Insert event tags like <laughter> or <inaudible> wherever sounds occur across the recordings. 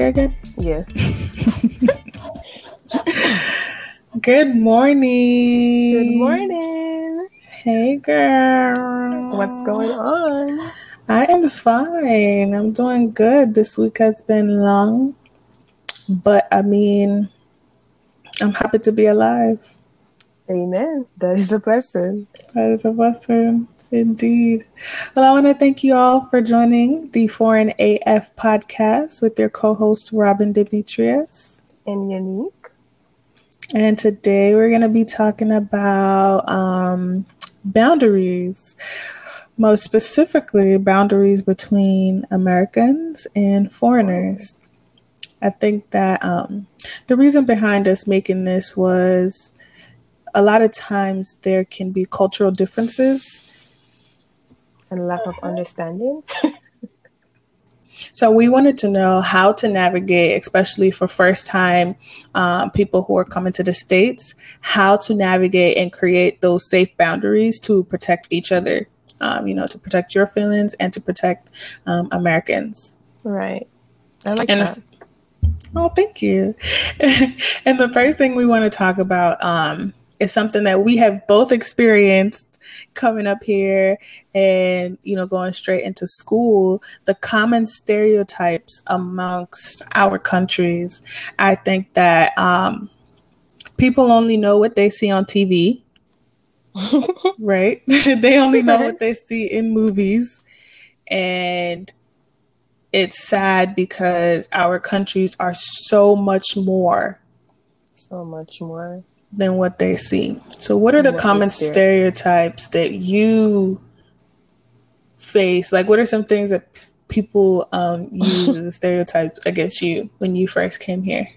again? Yes. <laughs> Good morning. Good morning. Hey, girl. What's going on? I am fine. I'm doing good. This week has been long, but I mean, I'm happy to be alive. Amen. That is a blessing. That is a blessing. Indeed. Well, I want to thank you all for joining the Foreign AF podcast with your co host, Robin Demetrius. And unique. And today we're going to be talking about um, boundaries, most specifically, boundaries between Americans and foreigners. I think that um, the reason behind us making this was a lot of times there can be cultural differences and lack of understanding. so we wanted to know how to navigate, especially for first time um, people who are coming to the States, how to navigate and create those safe boundaries to protect each other, um, you know, to protect your feelings and to protect um, Americans. Right. I like and that. If, oh, thank you. <laughs> and the first thing we want to talk about um, is something that we have both experienced coming up here and you know going straight into school the common stereotypes amongst our countries i think that um, people only know what they see on tv <laughs> right? <laughs> They only know what they see in movies. And it's sad because our countries are so much more so much more than what they see. So, what are the what common stereotypes that you face? Like, what are some things that people um, <laughs> use as a stereotype against you when you first came here?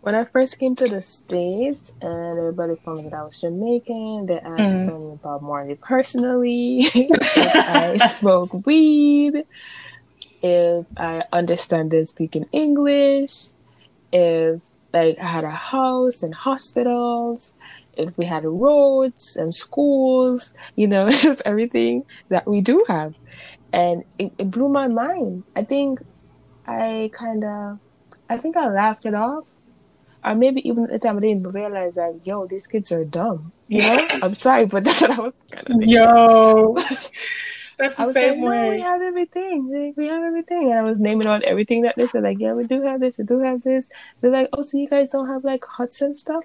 When I first came to the States and everybody told me that I was Jamaican, they asked mm-hmm. me about Marley personally, if I <laughs> smoke weed, if I understand and speak in English, if like I had a house and hospitals, if we had roads and schools, you know, <laughs> just everything that we do have. And it, it blew my mind. I think I kind of, I think I laughed it off. Or maybe even at the time I didn't realize that, yo, these kids are dumb. You know? <laughs> I'm sorry, but that's what I was kind of Yo. <laughs> That's the same like, way. No, we have everything. Like, we have everything. And I was naming out everything that they said, like, yeah, we do have this, we do have this. They're like, oh, so you guys don't have like huts and stuff?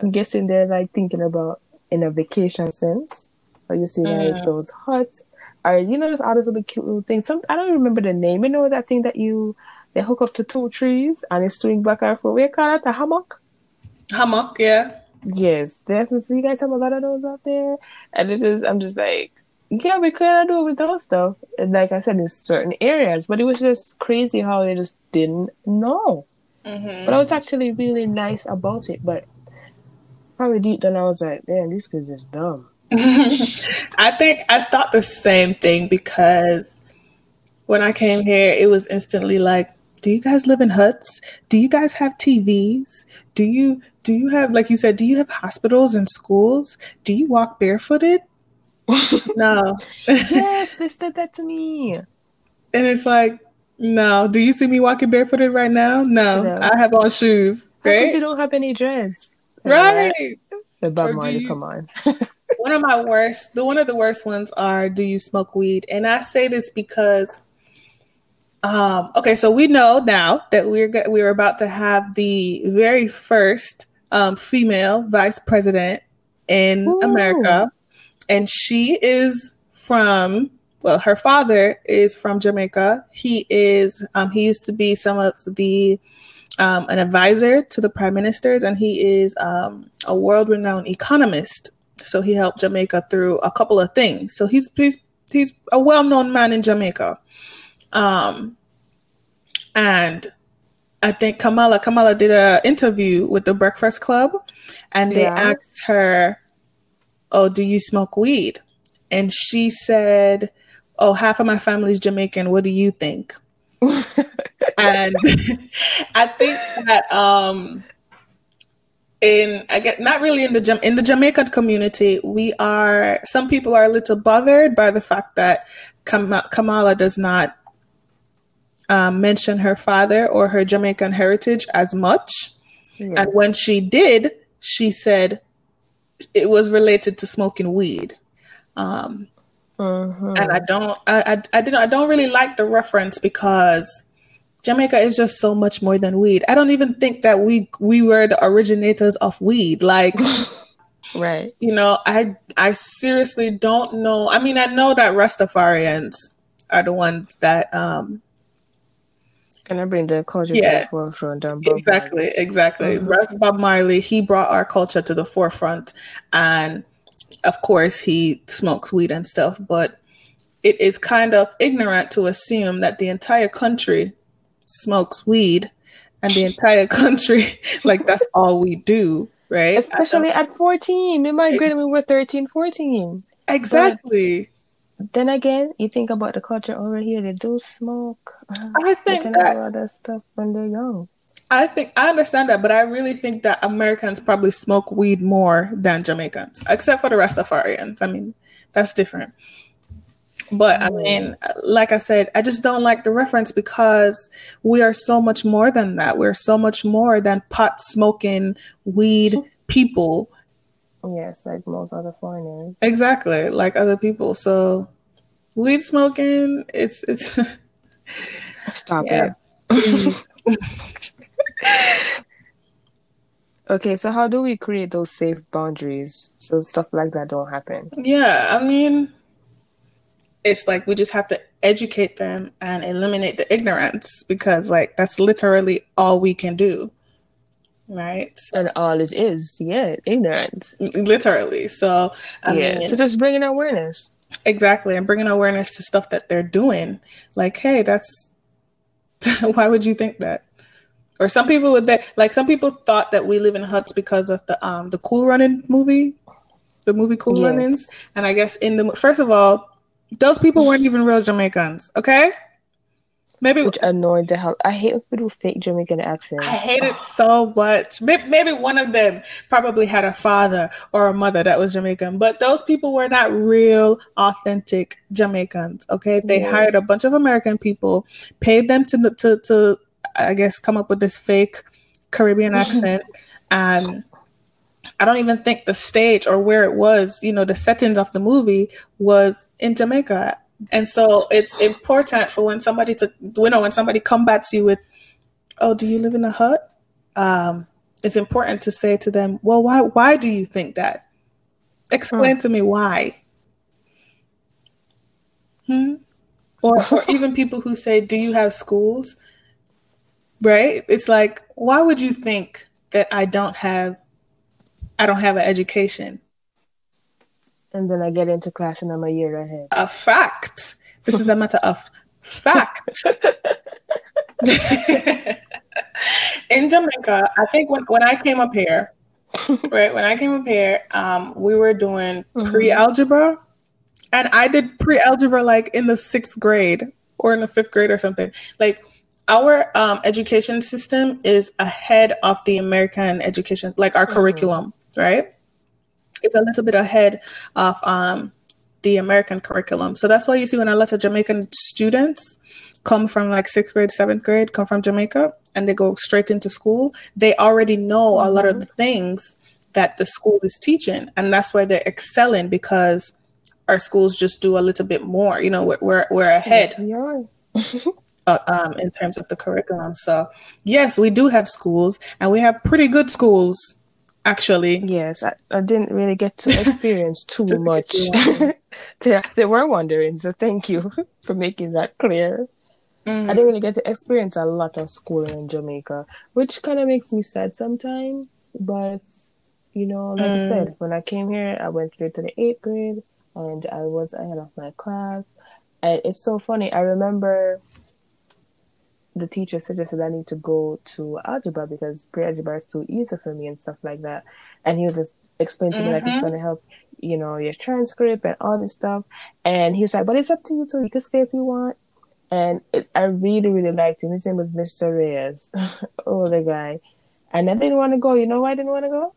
I'm guessing they're like thinking about in a vacation sense. Or you see like mm. those huts. Or you know, there's all those little cute little things. Some I don't remember the name. You know that thing that you they hook up to two trees and they swing back and forth. We call it a hammock. Hammock, yeah. Yes, there's so you guys have a lot of those out there, and it is. I'm just like, yeah, we could do it with those stuff. And like I said, in certain areas, but it was just crazy how they just didn't know. Mm-hmm. But I was actually really nice about it. But probably deep down, I was like, man, these kids is dumb. <laughs> I think I thought the same thing because when I came here, it was instantly like, do you guys live in huts? Do you guys have TVs? Do you do you have like you said, do you have hospitals and schools? Do you walk barefooted? No. <laughs> yes, they said that to me. And it's like, no. Do you see me walking barefooted right now? No. no. I have on shoes. Right? you don't have any dreads. Right. The Bob Marley, come on. <laughs> one of my worst, the one of the worst ones are do you smoke weed? And I say this because um, okay, so we know now that we're we're about to have the very first um, female vice president in Ooh. America and she is from well her father is from jamaica. He is um, he used to be some of the um, an advisor to the prime ministers and he is um, a world-renowned economist. So he helped jamaica through a couple of things. So he's he's, he's a well-known man in jamaica. Um, and I think Kamala Kamala did an interview with the Breakfast Club, and they yeah. asked her Oh, do you smoke weed? And she said, Oh, half of my family's Jamaican. What do you think? <laughs> and <laughs> I think that um in I get not really in the in the Jamaican community, we are some people are a little bothered by the fact that Kamala does not um, mention her father or her Jamaican heritage as much. Yes. And when she did, she said it was related to smoking weed. Um, uh-huh. And I don't, I, I, I didn't, I don't really like the reference because Jamaica is just so much more than weed. I don't even think that we we were the originators of weed. Like, <laughs> right? You know, I I seriously don't know. I mean, I know that Rastafarians are the ones that um kind of bring the culture yeah, to the forefront. exactly, Marley. exactly. Mm-hmm. Bob Marley, he brought our culture to the forefront, and of course, he smokes weed and stuff. But it is kind of ignorant to assume that the entire country smokes weed and the entire <laughs> country like that's all we do right especially at 14 we migrated when we were 13 14 exactly but then again you think about the culture over here they do smoke uh, i think they that, all that stuff when they're young I think I understand that, but I really think that Americans probably smoke weed more than Jamaicans, except for the Rastafarians. I mean, that's different. But I mean, like I said, I just don't like the reference because we are so much more than that. We're so much more than pot smoking weed people. Yes, like most other foreigners. Exactly, like other people. So weed smoking, it's it's <laughs> stop it. <laughs> okay, so how do we create those safe boundaries so stuff like that don't happen? Yeah, I mean it's like we just have to educate them and eliminate the ignorance because like that's literally all we can do right. And all it is yeah ignorance. Literally. So I yeah mean, so just bringing awareness. Exactly and bringing awareness to stuff that they're doing. Like hey that's <laughs> why would you think that? Or some people would that like some people thought that we live in huts because of the um the cool running movie the movie cool yes. runnings. And i guess in the first of all those people weren't even real Jamaicans, okay? Maybe which annoyed the hell. I hate when people fake Jamaican accents. I hate it so much. Maybe one of them probably had a father or a mother that was Jamaican, but those people were not real, authentic Jamaicans. Okay, they yeah. hired a bunch of American people, paid them to to to I guess come up with this fake Caribbean <laughs> accent, and I don't even think the stage or where it was, you know, the settings of the movie was in Jamaica. And so it's important for when somebody to, you know, when somebody combats you with, oh, do you live in a hut? Um, it's important to say to them, well, why, why do you think that? Explain hmm. to me why. Hmm? Or, <laughs> or even people who say, do you have schools? Right? It's like, why would you think that I don't have I don't have an education. And then I get into class and I'm a year ahead. A fact. This is a matter of fact. <laughs> in Jamaica, I think when, when I came up here, right, when I came up here, um, we were doing mm-hmm. pre algebra. And I did pre algebra like in the sixth grade or in the fifth grade or something. Like our um, education system is ahead of the American education, like our mm-hmm. curriculum right? It's a little bit ahead of um, the American curriculum. So that's why you see when a lot of Jamaican students come from like sixth grade, seventh grade, come from Jamaica, and they go straight into school, they already know mm-hmm. a lot of mm-hmm. the things that the school is teaching. And that's why they're excelling because our schools just do a little bit more. You know, we're, we're, we're ahead. Yes, we <laughs> uh, um, in terms of the curriculum. So, yes, we do have schools, and we have pretty good schools actually. Yes, I, I didn't really get to <laughs> experience too much. <laughs> they, they were wondering, so thank you <laughs> for making that clear. Mm-hmm. I didn't really get to experience a lot of schooling in Jamaica, which kind of makes me sad sometimes. But you know, like mm. I said, when I came here, I went straight to the eighth grade, and I was ahead of my class. And it's so funny. I remember the teacher suggested I need to go to algebra because pre-algebra is too easy for me and stuff like that. And he was just explaining to me like it's mm-hmm. going to help, you know, your transcript and all this stuff. And he was like, but it's up to you too. You can stay if you want. And it, I really, really liked him. His name was Mr. Reyes, <laughs> oh, the guy. And I didn't want to go. You know why I didn't want to go?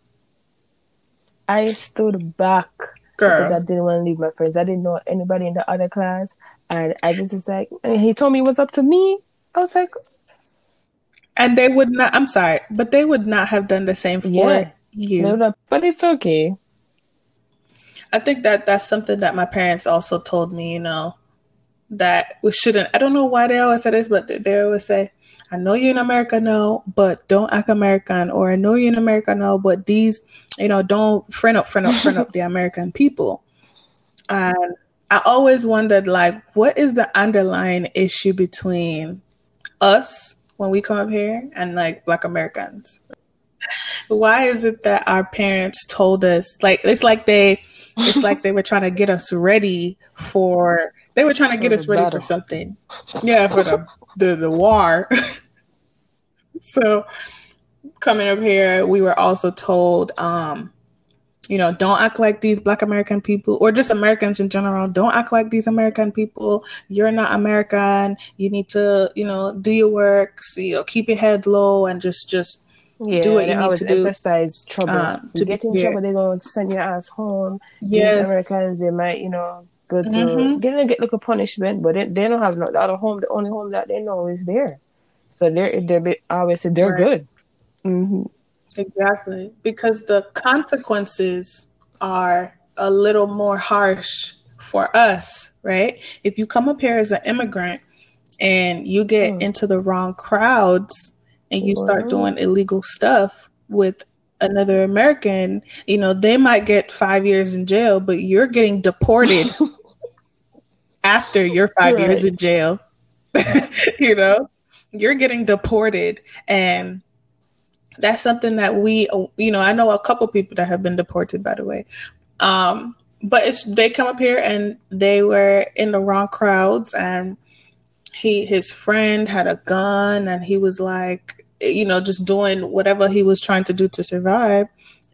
I stood back Girl. because I didn't want to leave my friends. I didn't know anybody in the other class. And I just was like, and he told me it was up to me I was like, and they would not. I'm sorry, but they would not have done the same for Yeah. you. no, no, but it's okay. I think that that's something that my parents also told me, you know, that we shouldn't. I don't know why they always say this, but they- they always say, I know you're in America now, but don't act American, or I know you're in America now, but these, you know, don't friend up, friend up, friend up <laughs> the American people. And I always wondered, like, what is the underlying issue between us when we come up here and like Black Americans? Why is it that our parents told us, like, it's like they, it's like they were trying to get us ready for they were trying to get us ready battle. for something yeah for the the, the war <laughs> so coming up here we were also told um you know don't act like these black american people or just americans in general don't act like these american people you're not american you need to you know do your work see, you know, keep your head low and just just Yeah, Do what you they need to do, emphasize trouble. um, to get in here. trouble, they're going to send your ass home. These yes Americans, they might, you know, go to Mhm. get get like a punishment, but they, they don't have no other home. The only home that they know is there. So they're they're obviously they're Right. good. hmm Exactly. Because the consequences are a little more harsh for us, right? If you come up here as an immigrant and you get Mm. into the wrong crowds and you start doing illegal stuff with another American, you know, they might get five years in jail, but you're getting deported <laughs> after your five years in jail. <laughs> you know, you're getting deported. And that's something that we, you know, I know a couple people that have been deported, by the way. Um, but it's they come up here and they were in the wrong crowds and he his friend had a gun and he was like you know just doing whatever he was trying to do to survive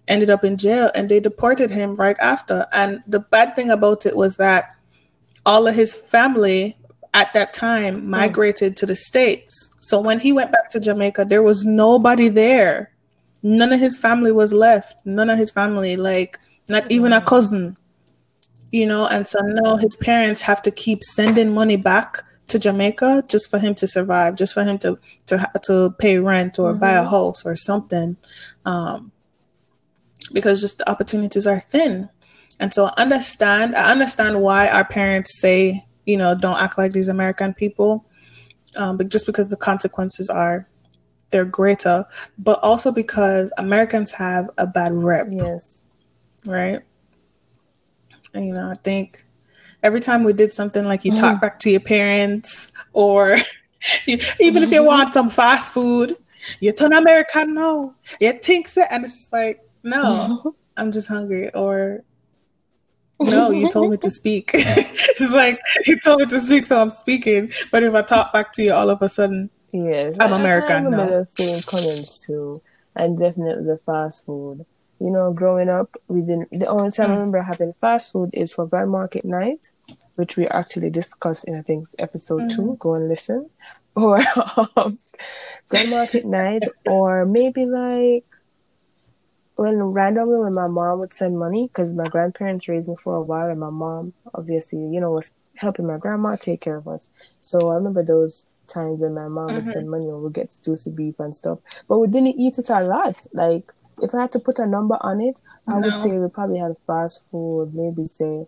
ended up in jail and they deported him right after and the bad thing about it was that all of his family at that time migrated to the states. So when he went back to jamaica there was nobody there. None of his family was left. None of his family like not even a cousin you know? And so now his parents have to keep sending money back to jamaica just for him to survive just for him to to, to pay rent or buy a Mhm. house or something um because just the opportunities are thin. And so I understand i understand why our parents say you know don't act like these american people um, but just because the consequences are they're greater but also because americans have a bad rep. Yes. right? And, you know, I think every time we did something like you talk mm. back to your parents, or <laughs> you, even if you mm-hmm. want some fast food, you turn American no, you think so, and it's just like, no, mm-hmm. I'm just hungry, or no, you told me to speak. <laughs> it's like you told me to speak, so I'm speaking. But if I talk back to you, all of a sudden, Yes, I'm I- I American remember now. those same comments too, and definitely the fast food. You know, growing up, we didn't. The only time I Mm. remember having fast food is for Grand Market night, which we actually discussed in I think episode two. Go and listen, <laughs> or um, Grand Market night, or maybe like when randomly when my mom would send money because my grandparents raised me for a while, and my mom obviously you know was helping my grandma take care of us. So I remember those times when my mom would Mhm. send money and we get Juici Beef and stuff. But we didn't eat it a lot. Like if I had to put a number on it, I would say we probably had fast food maybe say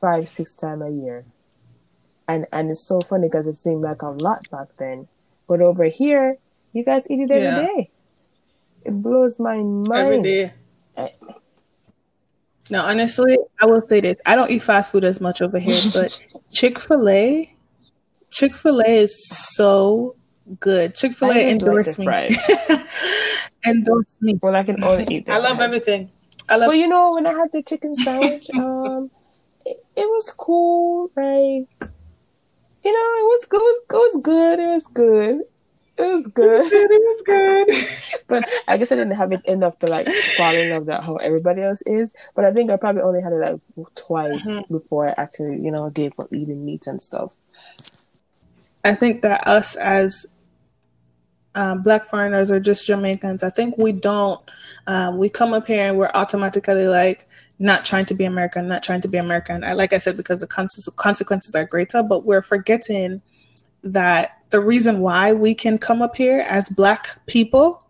five, six times a year. And and it's so funny because it seemed like a lot back then. But over here, you guys eat it every Yeah. day. It blows my mind. every day. I- No, honestly, I will say this. I don't eat fast food as much over here, but <laughs> Chick fil A, Chick fil A is so good. Chick fil A just like me. <laughs> endorse me. Well, I can only eat I love fries. everything. I love But you know, when I had the chicken sandwich, <laughs> um, it, it was cool. Like, you know, it was good. It was, it was good. It was good. It was good. it was good. But I guess I didn't have it enough to like fall in love that how everybody else is. But I think I probably only had it like twice Mhm. before I actually, you know, gave up eating meat and stuff. I think that us as um, black foreigners or just Jamaicans, I think we don't. Um, we come up here and we're automatically like not trying to be American, not trying to be American. I, like I said, because the conse- consequences are greater, but we're forgetting that the reason why we can come up here as Black people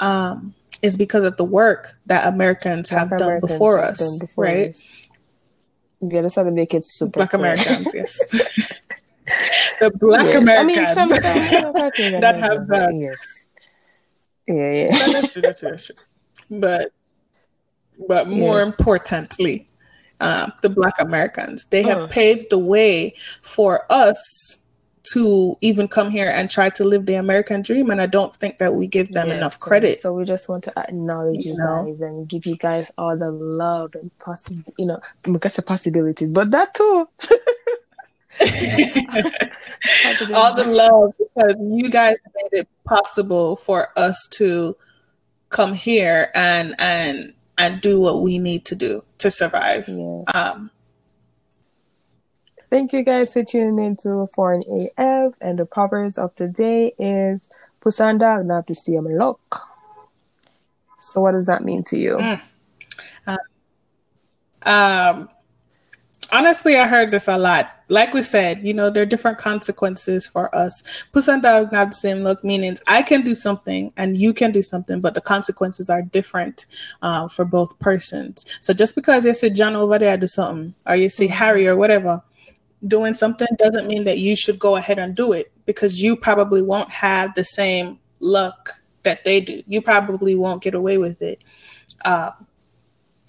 um, is because of the work that Americans have Black done Americans before us, before right? Us. Yeah, that's how to make it super. Black clear. Americans, yes. <laughs> the Black yes. Americans I mean, some, some <laughs> that have done. Yes. Yeah, yeah. That's true, that's true, that's true. But, but more yes. importantly, uh, the Black Americans, they have uh. paved the way for us to even come here and try to live the American dream. And I don't think that we give them yes, enough credit. So we just want to acknowledge you, you know? guys and give you guys all the love and possible, you know, because the possibilities, but that too. <laughs> <laughs> all the love because you guys made it possible for us to come here and and and do what we need to do to survive. Yes. Um, Thank you guys for tuning into Foreign AF, and the proverbs of today is Pusanda Nabdisiyam Lok. So, what does that mean to you? Mm. Uh, um, honestly, I heard this a lot. Like we said, you know, there are different consequences for us. Pusanda Nabdisiyam Lok means I can do something and you can do something, but the consequences are different uh, for both persons. So, just because you see John over there do something, or you see Harry or whatever, doing something doesn't mean that you should go ahead and do it because you probably won't have the same luck that they do. You probably won't get away with it. Uh,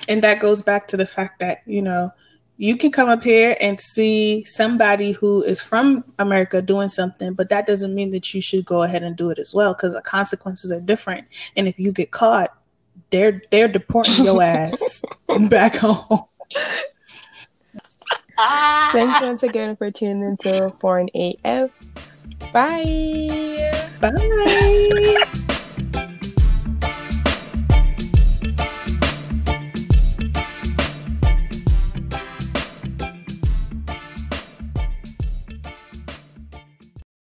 and that goes back to the fact that, you know, you can come up here and see somebody who is from America doing something, but that doesn't mean that you should go ahead and do it as well because the consequences are different. And if you get caught, they're they're deporting your <laughs> ass back home. <laughs> Ah. Thanks once again for tuning in to Foreign AF. Bye. Bye.